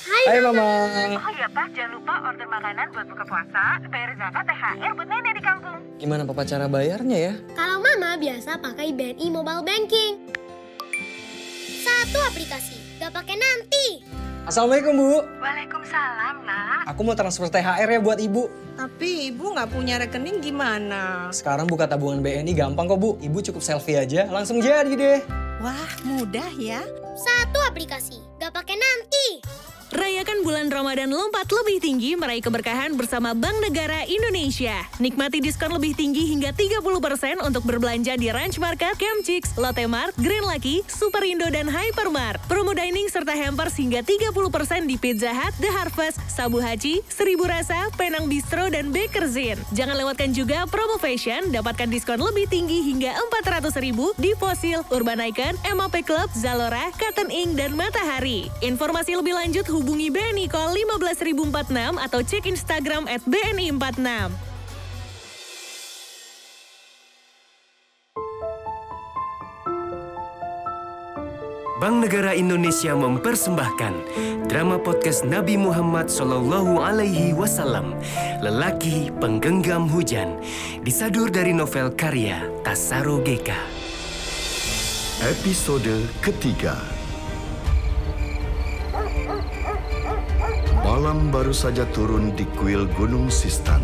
Hai, Hai Mama. Oh iya Pak, jangan lupa order makanan buat buka puasa, bayar zakat, THR buat nenek di kampung. Gimana Papa cara bayarnya ya? Kalau Mama biasa pakai BNI Mobile Banking. Satu aplikasi, gak pakai nanti. Assalamualaikum Bu. Waalaikumsalam nak. Aku mau transfer THR ya buat Ibu. Tapi ibu nggak punya rekening gimana? Sekarang buka tabungan BNI gampang kok Bu. Ibu cukup selfie aja, langsung jadi deh. Wah, mudah ya. Satu aplikasi, gak pakai nanti. Rayakan bulan Ramadan lompat lebih tinggi meraih keberkahan bersama Bank Negara Indonesia. Nikmati diskon lebih tinggi hingga 30% untuk berbelanja di Ranch Market, Camp Chicks, Lotte Mart, Green Lucky, Superindo, dan Hypermart. Promo dining serta hampers hingga 30% di Pizza Hut, The Harvest, Sabu Haji, Seribu Rasa, Penang Bistro, dan Bakerzin. Jangan lewatkan juga promo fashion, dapatkan diskon lebih tinggi hingga 400 ribu di Fossil, Urban Icon, MAP Club, Zalora, Cotton Ink, dan Matahari. Informasi lebih lanjut hubungi BNI Call 15046 atau cek Instagram at BNI46. Bank Negara Indonesia mempersembahkan drama podcast Nabi Muhammad Sallallahu Alaihi Wasallam, lelaki penggenggam hujan, disadur dari novel karya Tasaro Geka. Episode ketiga Malam baru saja turun di kuil Gunung Sistan.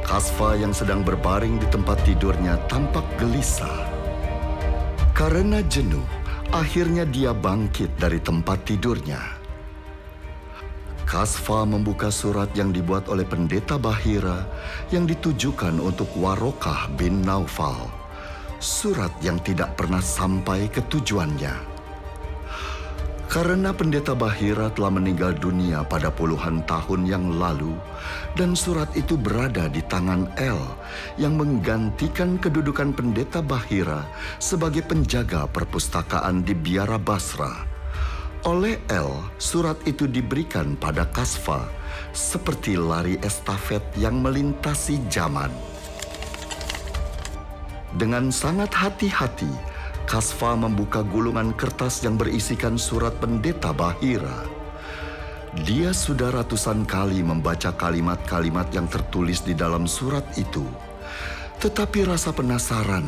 Kasfa yang sedang berbaring di tempat tidurnya tampak gelisah. Karena jenuh, akhirnya dia bangkit dari tempat tidurnya. Kasfa membuka surat yang dibuat oleh pendeta Bahira yang ditujukan untuk Warokah bin Naufal. Surat yang tidak pernah sampai ke tujuannya. Karena pendeta Bahira telah meninggal dunia pada puluhan tahun yang lalu, dan surat itu berada di tangan El yang menggantikan kedudukan pendeta Bahira sebagai penjaga perpustakaan di Biara Basra. Oleh El, surat itu diberikan pada Kasfa seperti lari estafet yang melintasi zaman. Dengan sangat hati-hati, Kasfa membuka gulungan kertas yang berisikan surat pendeta Bahira. Dia sudah ratusan kali membaca kalimat-kalimat yang tertulis di dalam surat itu. Tetapi rasa penasaran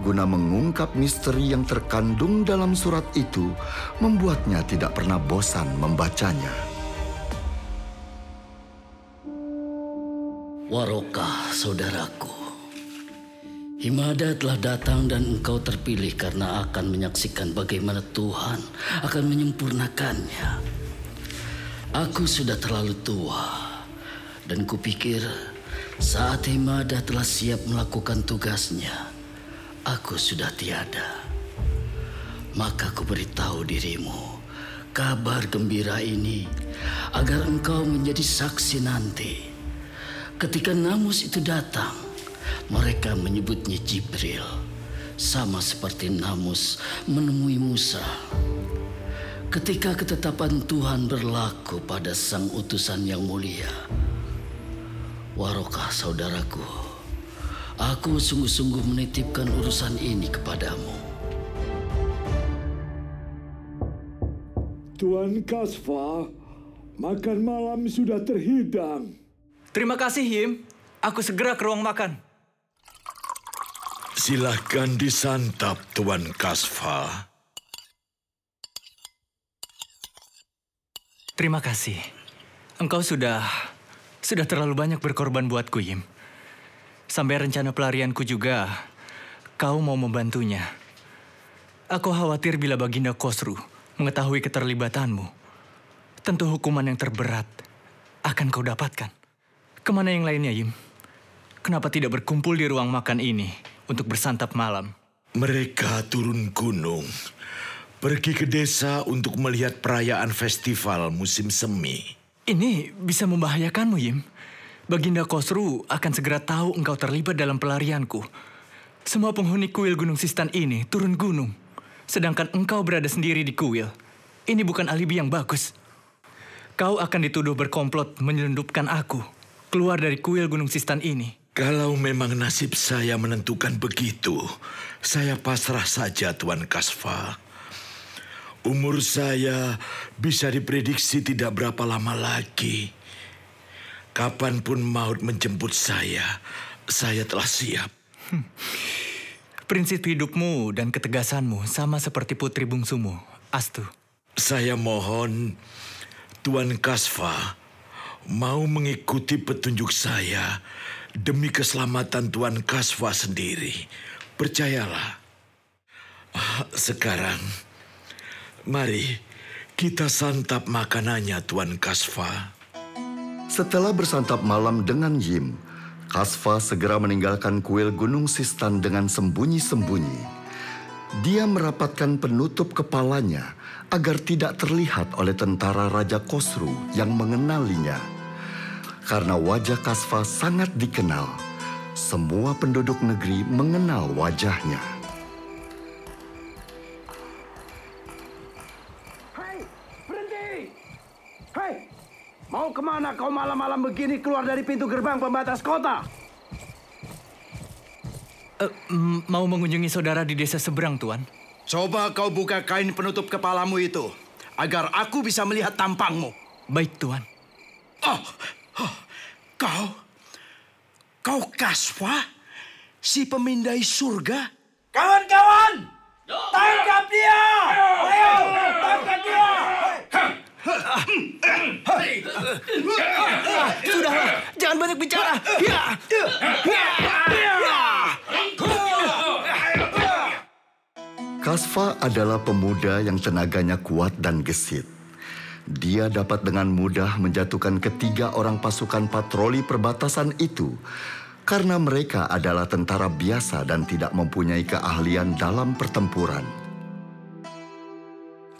guna mengungkap misteri yang terkandung dalam surat itu membuatnya tidak pernah bosan membacanya. Warokah, saudaraku. Himada telah datang dan engkau terpilih karena akan menyaksikan bagaimana Tuhan akan menyempurnakannya. Aku sudah terlalu tua dan kupikir saat Himada telah siap melakukan tugasnya, aku sudah tiada. Maka ku beritahu dirimu kabar gembira ini agar engkau menjadi saksi nanti. Ketika Namus itu datang, mereka menyebutnya Jibril, sama seperti Namus menemui Musa. Ketika ketetapan Tuhan berlaku pada sang utusan yang mulia, Warokah saudaraku, aku sungguh-sungguh menitipkan urusan ini kepadamu. Tuan Kasfa, makan malam sudah terhidang. Terima kasih, Him. Aku segera ke ruang makan. Silahkan disantap, Tuan Kasfa. Terima kasih. Engkau sudah sudah terlalu banyak berkorban buatku, Yim. Sampai rencana pelarianku juga, kau mau membantunya. Aku khawatir bila Baginda Kosru mengetahui keterlibatanmu. Tentu hukuman yang terberat akan kau dapatkan. Ke mana yang lainnya, Yim? Kenapa tidak berkumpul di ruang makan ini untuk bersantap malam? Mereka turun gunung, pergi ke desa untuk melihat perayaan festival musim semi. Ini bisa membahayakanmu, Yim. Baginda Kosru akan segera tahu engkau terlibat dalam pelarianku. Semua penghuni kuil Gunung Sistan ini turun gunung. Sedangkan engkau berada sendiri di kuil. Ini bukan alibi yang bagus. Kau akan dituduh berkomplot menyelundupkan aku keluar dari kuil Gunung Sistan ini. Kalau memang nasib saya menentukan begitu, saya pasrah saja Tuan Kasfa. Umur saya bisa diprediksi tidak berapa lama lagi. Kapan pun maut menjemput saya, saya telah siap. Prinsip hidupmu dan ketegasanmu sama seperti putri bungsumu, Astu. Saya mohon Tuan Kasva mau mengikuti petunjuk saya demi keselamatan Tuan Kasva sendiri. Percayalah. Ah, Sekarang, mari kita santap makanannya Tuan Kasva. Setelah bersantap malam dengan Yim, Kasva segera meninggalkan kuil Gunung Sistan dengan sembunyi-sembunyi. Dia merapatkan penutup kepalanya agar tidak terlihat oleh tentara Raja Kosru yang mengenalinya. Karena wajah Kasva sangat dikenal, semua penduduk negeri mengenal wajahnya. Berhenti! Hei, mau ke mana kau malam-malam begini keluar dari pintu gerbang pembatas kota? Eh, m- mau mengunjungi saudara di desa seberang, Tuan. Coba kau buka kain penutup kepalamu itu, agar aku bisa melihat tampangmu. Baik, Tuan. Oh, oh, kau, kau Kaswa, si pemindai surga? Kawan-kawan, tangkap dia! Ayo, tangkap dia! Sudahlah, jangan banyak bicara. Ya. Kasva adalah pemuda yang tenaganya kuat dan gesit. Dia dapat dengan mudah menjatuhkan ketiga orang pasukan patroli perbatasan itu karena mereka adalah tentara biasa dan tidak mempunyai keahlian dalam pertempuran.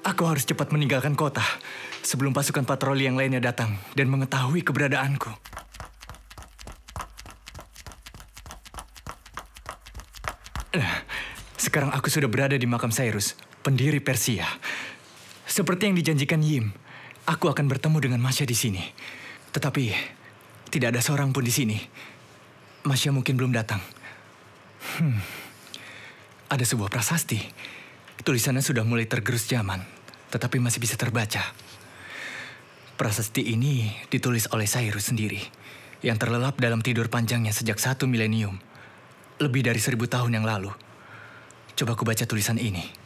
Aku harus cepat meninggalkan kota sebelum pasukan patroli yang lainnya datang dan mengetahui keberadaanku. Eh, Sekarang aku sudah berada di makam Cyrus, pendiri Persia. Seperti yang dijanjikan Yim, aku akan bertemu dengan Masya di sini. Tetapi tidak ada seorang pun di sini. Masya mungkin belum datang. Hmm. Ada sebuah prasasti. Tulisannya sudah mulai tergerus zaman, tetapi masih bisa terbaca. Prasasti ini ditulis oleh Cyrus sendiri, yang terlelap dalam tidur panjangnya sejak satu milenium, lebih dari seribu tahun yang lalu. Coba aku baca tulisan ini.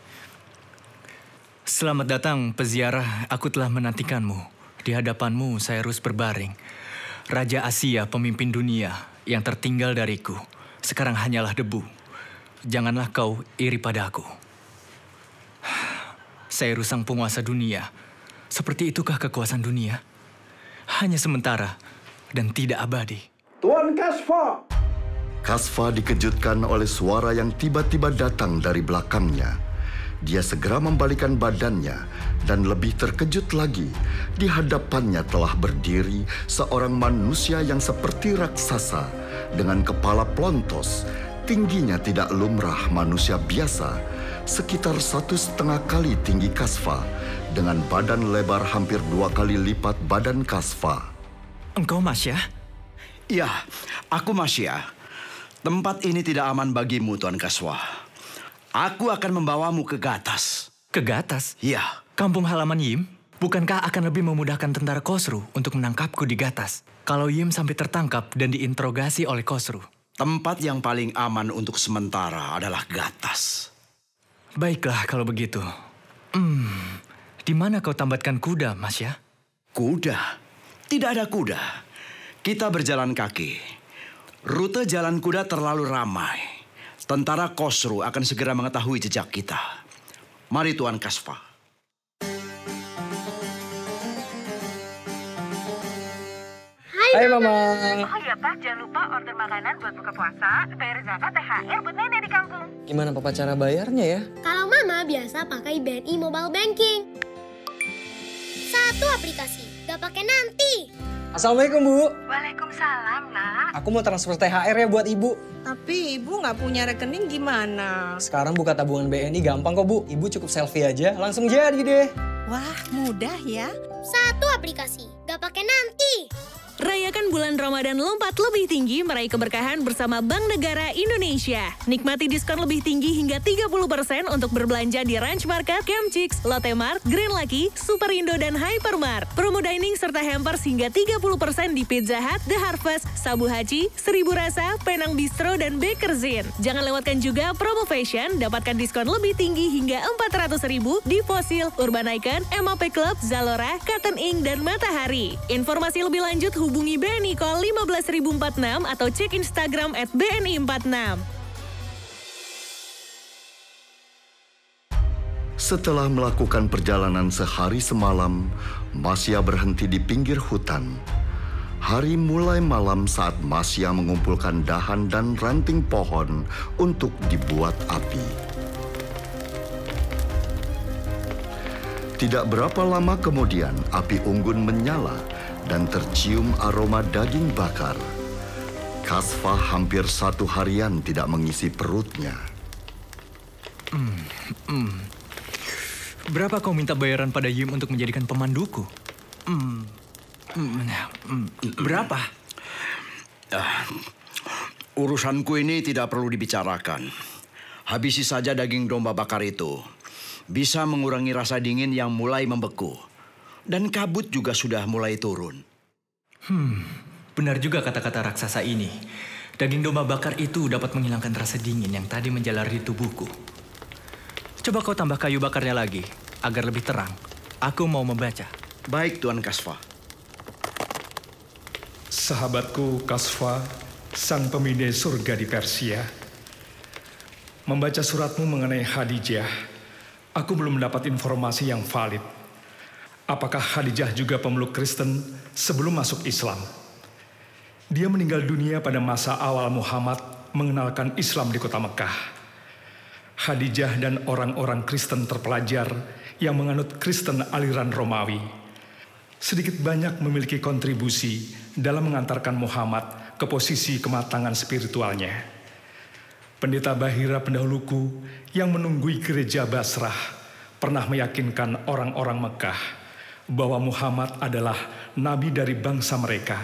Selamat datang, peziarah. Aku telah menantikanmu. Di hadapanmu, Cyrus berbaring. Raja Asia, pemimpin dunia, yang tertinggal dariku. Sekarang hanyalah debu. Janganlah kau iri pada aku. Cyrus sang penguasa dunia. Seperti itukah kekuasaan dunia? Hanya sementara dan tidak abadi. Tuan Kasva, Kasva dikejutkan oleh suara yang tiba-tiba datang dari belakangnya. Dia segera membalikan badannya dan lebih terkejut lagi. Di hadapannya telah berdiri seorang manusia yang seperti raksasa dengan kepala plontos. Tingginya tidak lumrah manusia biasa, sekitar satu setengah kali tinggi Kasva dengan badan lebar hampir dua kali lipat badan Kasva. Engkau Masya? Ya, aku Masya. Tempat ini tidak aman bagimu, Tuan Kaswa. Aku akan membawamu ke Gatas. Ke Gatas? Ya. Kampung halaman Yim? Bukankah akan lebih memudahkan tentara Kosru untuk menangkapku di Gatas? Kalau Yim sampai tertangkap dan diinterogasi oleh Kosru. Tempat yang paling aman untuk sementara adalah Gatas. Baiklah kalau begitu. Hmm, di mana kau tambatkan kuda, Masya? Kuda? Tidak ada kuda. Kita berjalan kaki. Rute jalan kuda terlalu ramai. Tentara Kosru akan segera mengetahui jejak kita. Mari Tuan Kasva. Hai Mama. Oh iya Pak, jangan lupa order makanan buat buka puasa, bayar zakat, THR buat nenek di kampung. Gimana papa cara bayarnya ya? Kalau mama biasa pakai BNI Mobile Banking. Satu aplikasi, gak pakai nanti. Assalamualaikum Bu. Waalaikumsalam, nak. Aku mau transfer THR ya buat Ibu. Tapi ibu nggak punya rekening gimana? Sekarang buka tabungan BNI gampang kok Bu. Ibu cukup selfie aja, langsung jadi deh. Wah, mudah ya. Satu aplikasi, gak gak pakai nanti. Rayakan bulan Ramadan lompat lebih tinggi meraih keberkahan bersama Bank Negara Indonesia. Nikmati diskon lebih tinggi hingga 30% untuk berbelanja di Ranch Market, Camp Chicks, Lotte Mart, Green Lucky, Superindo, dan Hypermart. Promo dining serta hampers hingga 30% di Pizza Hut, The Harvest, Sabu Haji, Seribu Rasa, Penang Bistro, dan Bakerzin. Jangan lewatkan juga promo fashion, dapatkan diskon lebih tinggi hingga 400 ribu di Fossil, Urban Icon, MAP Club, Zalora, Cotton Ink, dan Matahari. Informasi lebih lanjut hubungi BNI Call 15046 atau cek Instagram at BNI46. Setelah melakukan perjalanan sehari semalam, Masya berhenti di pinggir hutan. Hari mulai malam saat Masya mengumpulkan dahan dan ranting pohon untuk dibuat api. Tidak berapa lama kemudian, api unggun menyala dan tercium aroma daging bakar. Kasfa hampir satu harian tidak mengisi perutnya. Hmm, hmm. Berapa kau minta bayaran pada Yim untuk menjadikan pemanduku? Hmm, hmm, hmm, berapa? Ah, urusanku ini tidak perlu dibicarakan. Habisi saja daging domba bakar itu. Bisa mengurangi rasa dingin yang mulai membeku. Dan kabut juga sudah mulai turun. Hmm, benar juga kata-kata raksasa ini. Daging domba bakar itu dapat menghilangkan rasa dingin yang tadi menjalar di tubuhku. Coba kau tambah kayu bakarnya lagi, agar lebih terang. Aku mau membaca. Baik, Tuan Kasfa. Sahabatku Kasfa, sang pemindai surga di Persia. Membaca suratmu mengenai Khadijah, aku belum mendapat informasi yang valid. Apakah Khadijah juga pemeluk Kristen sebelum masuk Islam? Dia meninggal dunia pada masa awal Muhammad mengenalkan Islam di kota Mekah. Khadijah dan orang-orang Kristen terpelajar yang menganut Kristen aliran Romawi sedikit banyak memiliki kontribusi dalam mengantarkan Muhammad ke posisi kematangan spiritualnya. Pendeta Bahira pendahuluku yang menunggui gereja Basrah pernah meyakinkan orang-orang Mekah bahwa Muhammad adalah nabi dari bangsa mereka.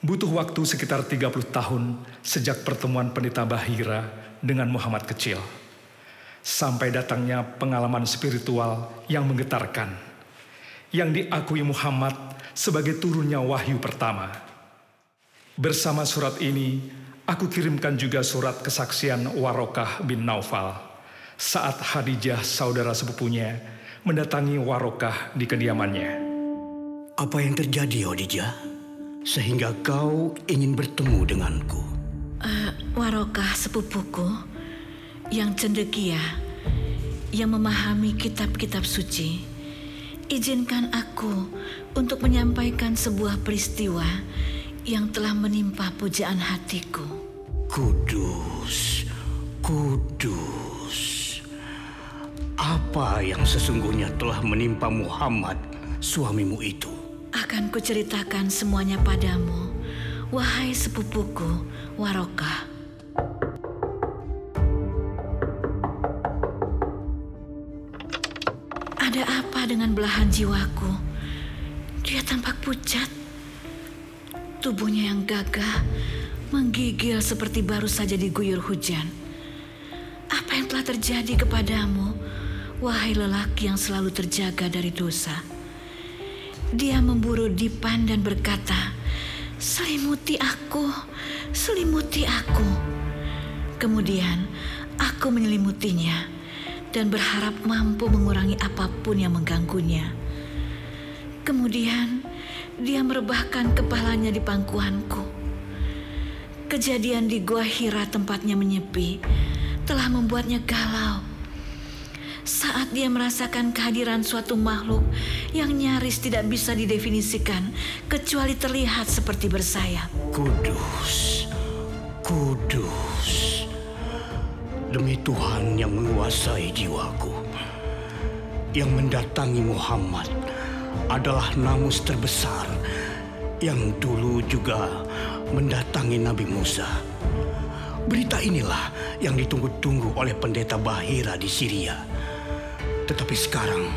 Butuh waktu sekitar 30 tahun sejak pertemuan pendeta Bahira dengan Muhammad kecil. Sampai datangnya pengalaman spiritual yang menggetarkan. Yang diakui Muhammad sebagai turunnya wahyu pertama. Bersama surat ini, aku kirimkan juga surat kesaksian Warokah bin Naufal saat Khadijah saudara sepupunya mendatangi Warokah di kediamannya. Apa yang terjadi, Odijah? Sehingga kau ingin bertemu denganku. Uh, Warokah sepupuku yang cendekia, yang memahami kitab-kitab suci. Izinkan aku untuk menyampaikan sebuah peristiwa yang telah menimpa pujaan hatiku. Kudus, kudus. Apa yang sesungguhnya telah menimpa Muhammad, suamimu itu? Akan kuceritakan semuanya padamu, wahai sepupuku, Warokah. Ada apa dengan belahan jiwaku? Dia tampak pucat. Tubuhnya yang gagah, menggigil seperti baru saja diguyur hujan. Apa yang telah terjadi kepadamu, wahai lelaki yang selalu terjaga dari dosa? Dia memburu Dipan dan berkata, Selimuti aku, selimuti aku. Kemudian aku menyelimutinya dan berharap mampu mengurangi apa pun yang mengganggunya. Kemudian dia merebahkan kepalanya di pangkuanku. Kejadian di Gua Hira tempatnya menyepi telah membuatnya galau. Saat dia merasakan kehadiran suatu makhluk yang nyaris tidak bisa didefinisikan kecuali terlihat seperti bersayap. Kudus, kudus. Demi Tuhan yang menguasai jiwaku, yang mendatangi Muhammad adalah namus terbesar yang dulu juga mendatangi Nabi Musa. Berita inilah yang ditunggu-tunggu oleh pendeta Bahira di Syria. Tetapi sekarang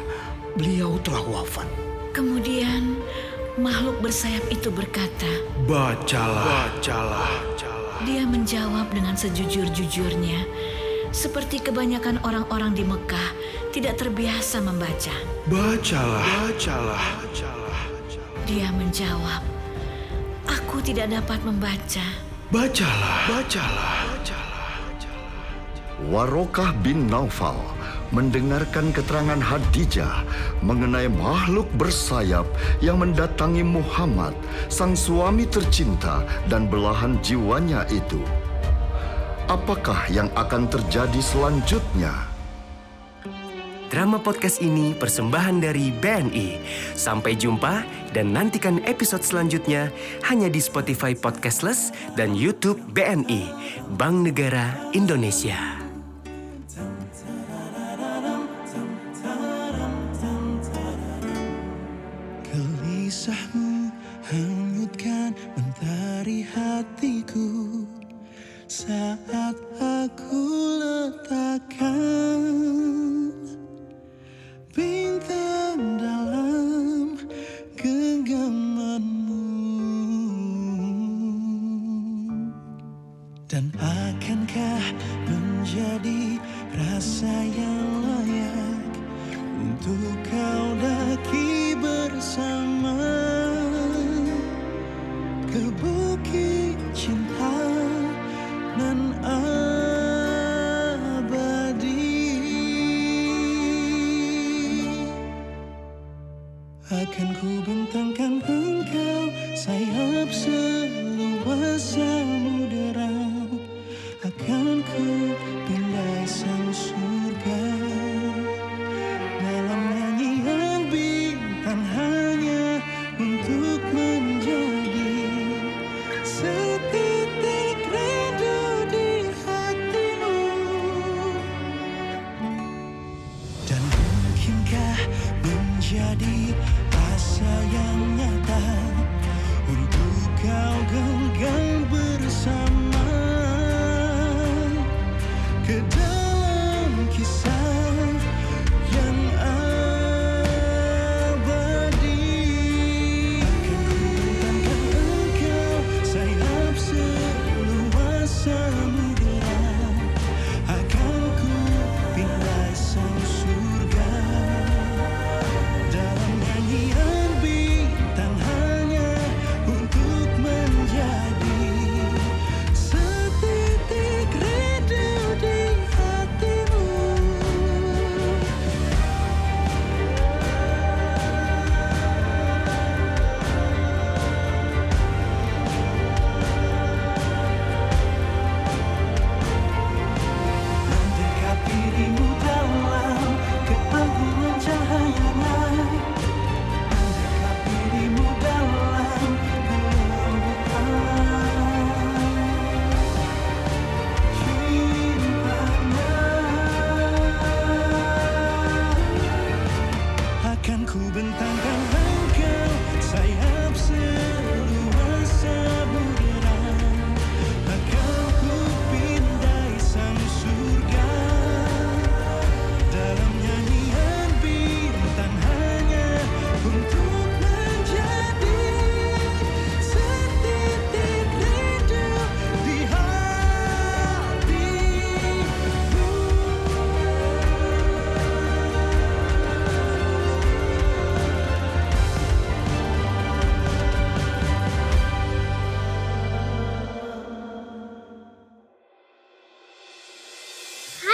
beliau telah wafat. Kemudian makhluk bersayap itu berkata, Bacalah. Bacalah. Dia menjawab dengan sejujur-jujurnya, seperti kebanyakan orang-orang di Mekah tidak terbiasa membaca. Bacalah. Bacalah. Dia menjawab, "Aku tidak dapat membaca." Bacalah. Bacalah. Warokah bin Naufal mendengarkan keterangan Hadijah mengenai makhluk bersayap yang mendatangi Muhammad, sang suami tercinta dan belahan jiwanya itu. Apakah yang akan terjadi selanjutnya? Drama podcast ini persembahan dari BNI. Sampai jumpa dan nantikan episode selanjutnya hanya di Spotify Podcastless dan YouTube BNI, Bank Negara Indonesia. سحب bukit cinta nan abadi. Akan ku bentangkan menjadi asa yang nyata Untuk kau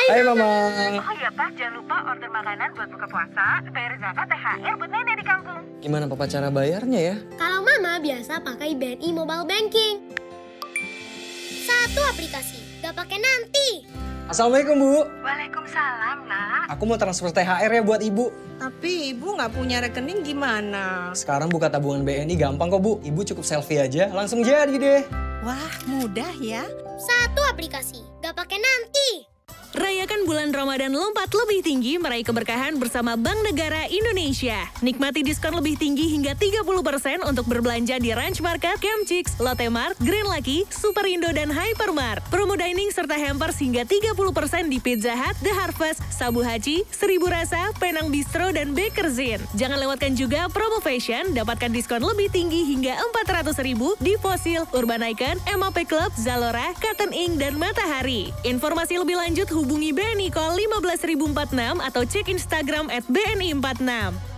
Hai Mama. Oh iya Pak, jangan lupa order makanan buat buka puasa, bayar zakat, THR buat nenek di kampung. Gimana papa cara bayarnya ya? Kalau mama biasa pakai BNI Mobile Banking. Satu aplikasi, gak pakai nanti. Assalamualaikum Bu. Waalaikumsalam, nak. Aku mau transfer THR ya buat Ibu. Tapi ibu nggak punya rekening gimana? Sekarang buka tabungan BNI gampang kok Bu. Ibu cukup selfie aja langsung jadi deh. Wah, mudah ya. Satu aplikasi, gak pakai nanti. Rayakan bulan Ramadan lompat lebih tinggi meraih keberkahan bersama Bank Negara Indonesia. Nikmati diskon lebih tinggi hingga 30% untuk berbelanja di Ranch Market, Camp Chicks, Lotte Mart, Green Lucky, Superindo, dan Hypermart. Promo dining serta hampers hingga 30% di Pizza Hut, The Harvest, Sabu Haji, Seribu Rasa, Penang Bistro, dan Bakerzin. Jangan lewatkan juga promo fashion, dapatkan diskon lebih tinggi hingga 400 ribu di Fossil, Urban Icon, MAP Club, Zalora, Cotton Ink, dan Matahari. Informasi lebih lanjut hubungi BNI Call 15046 atau cek Instagram at BNI46.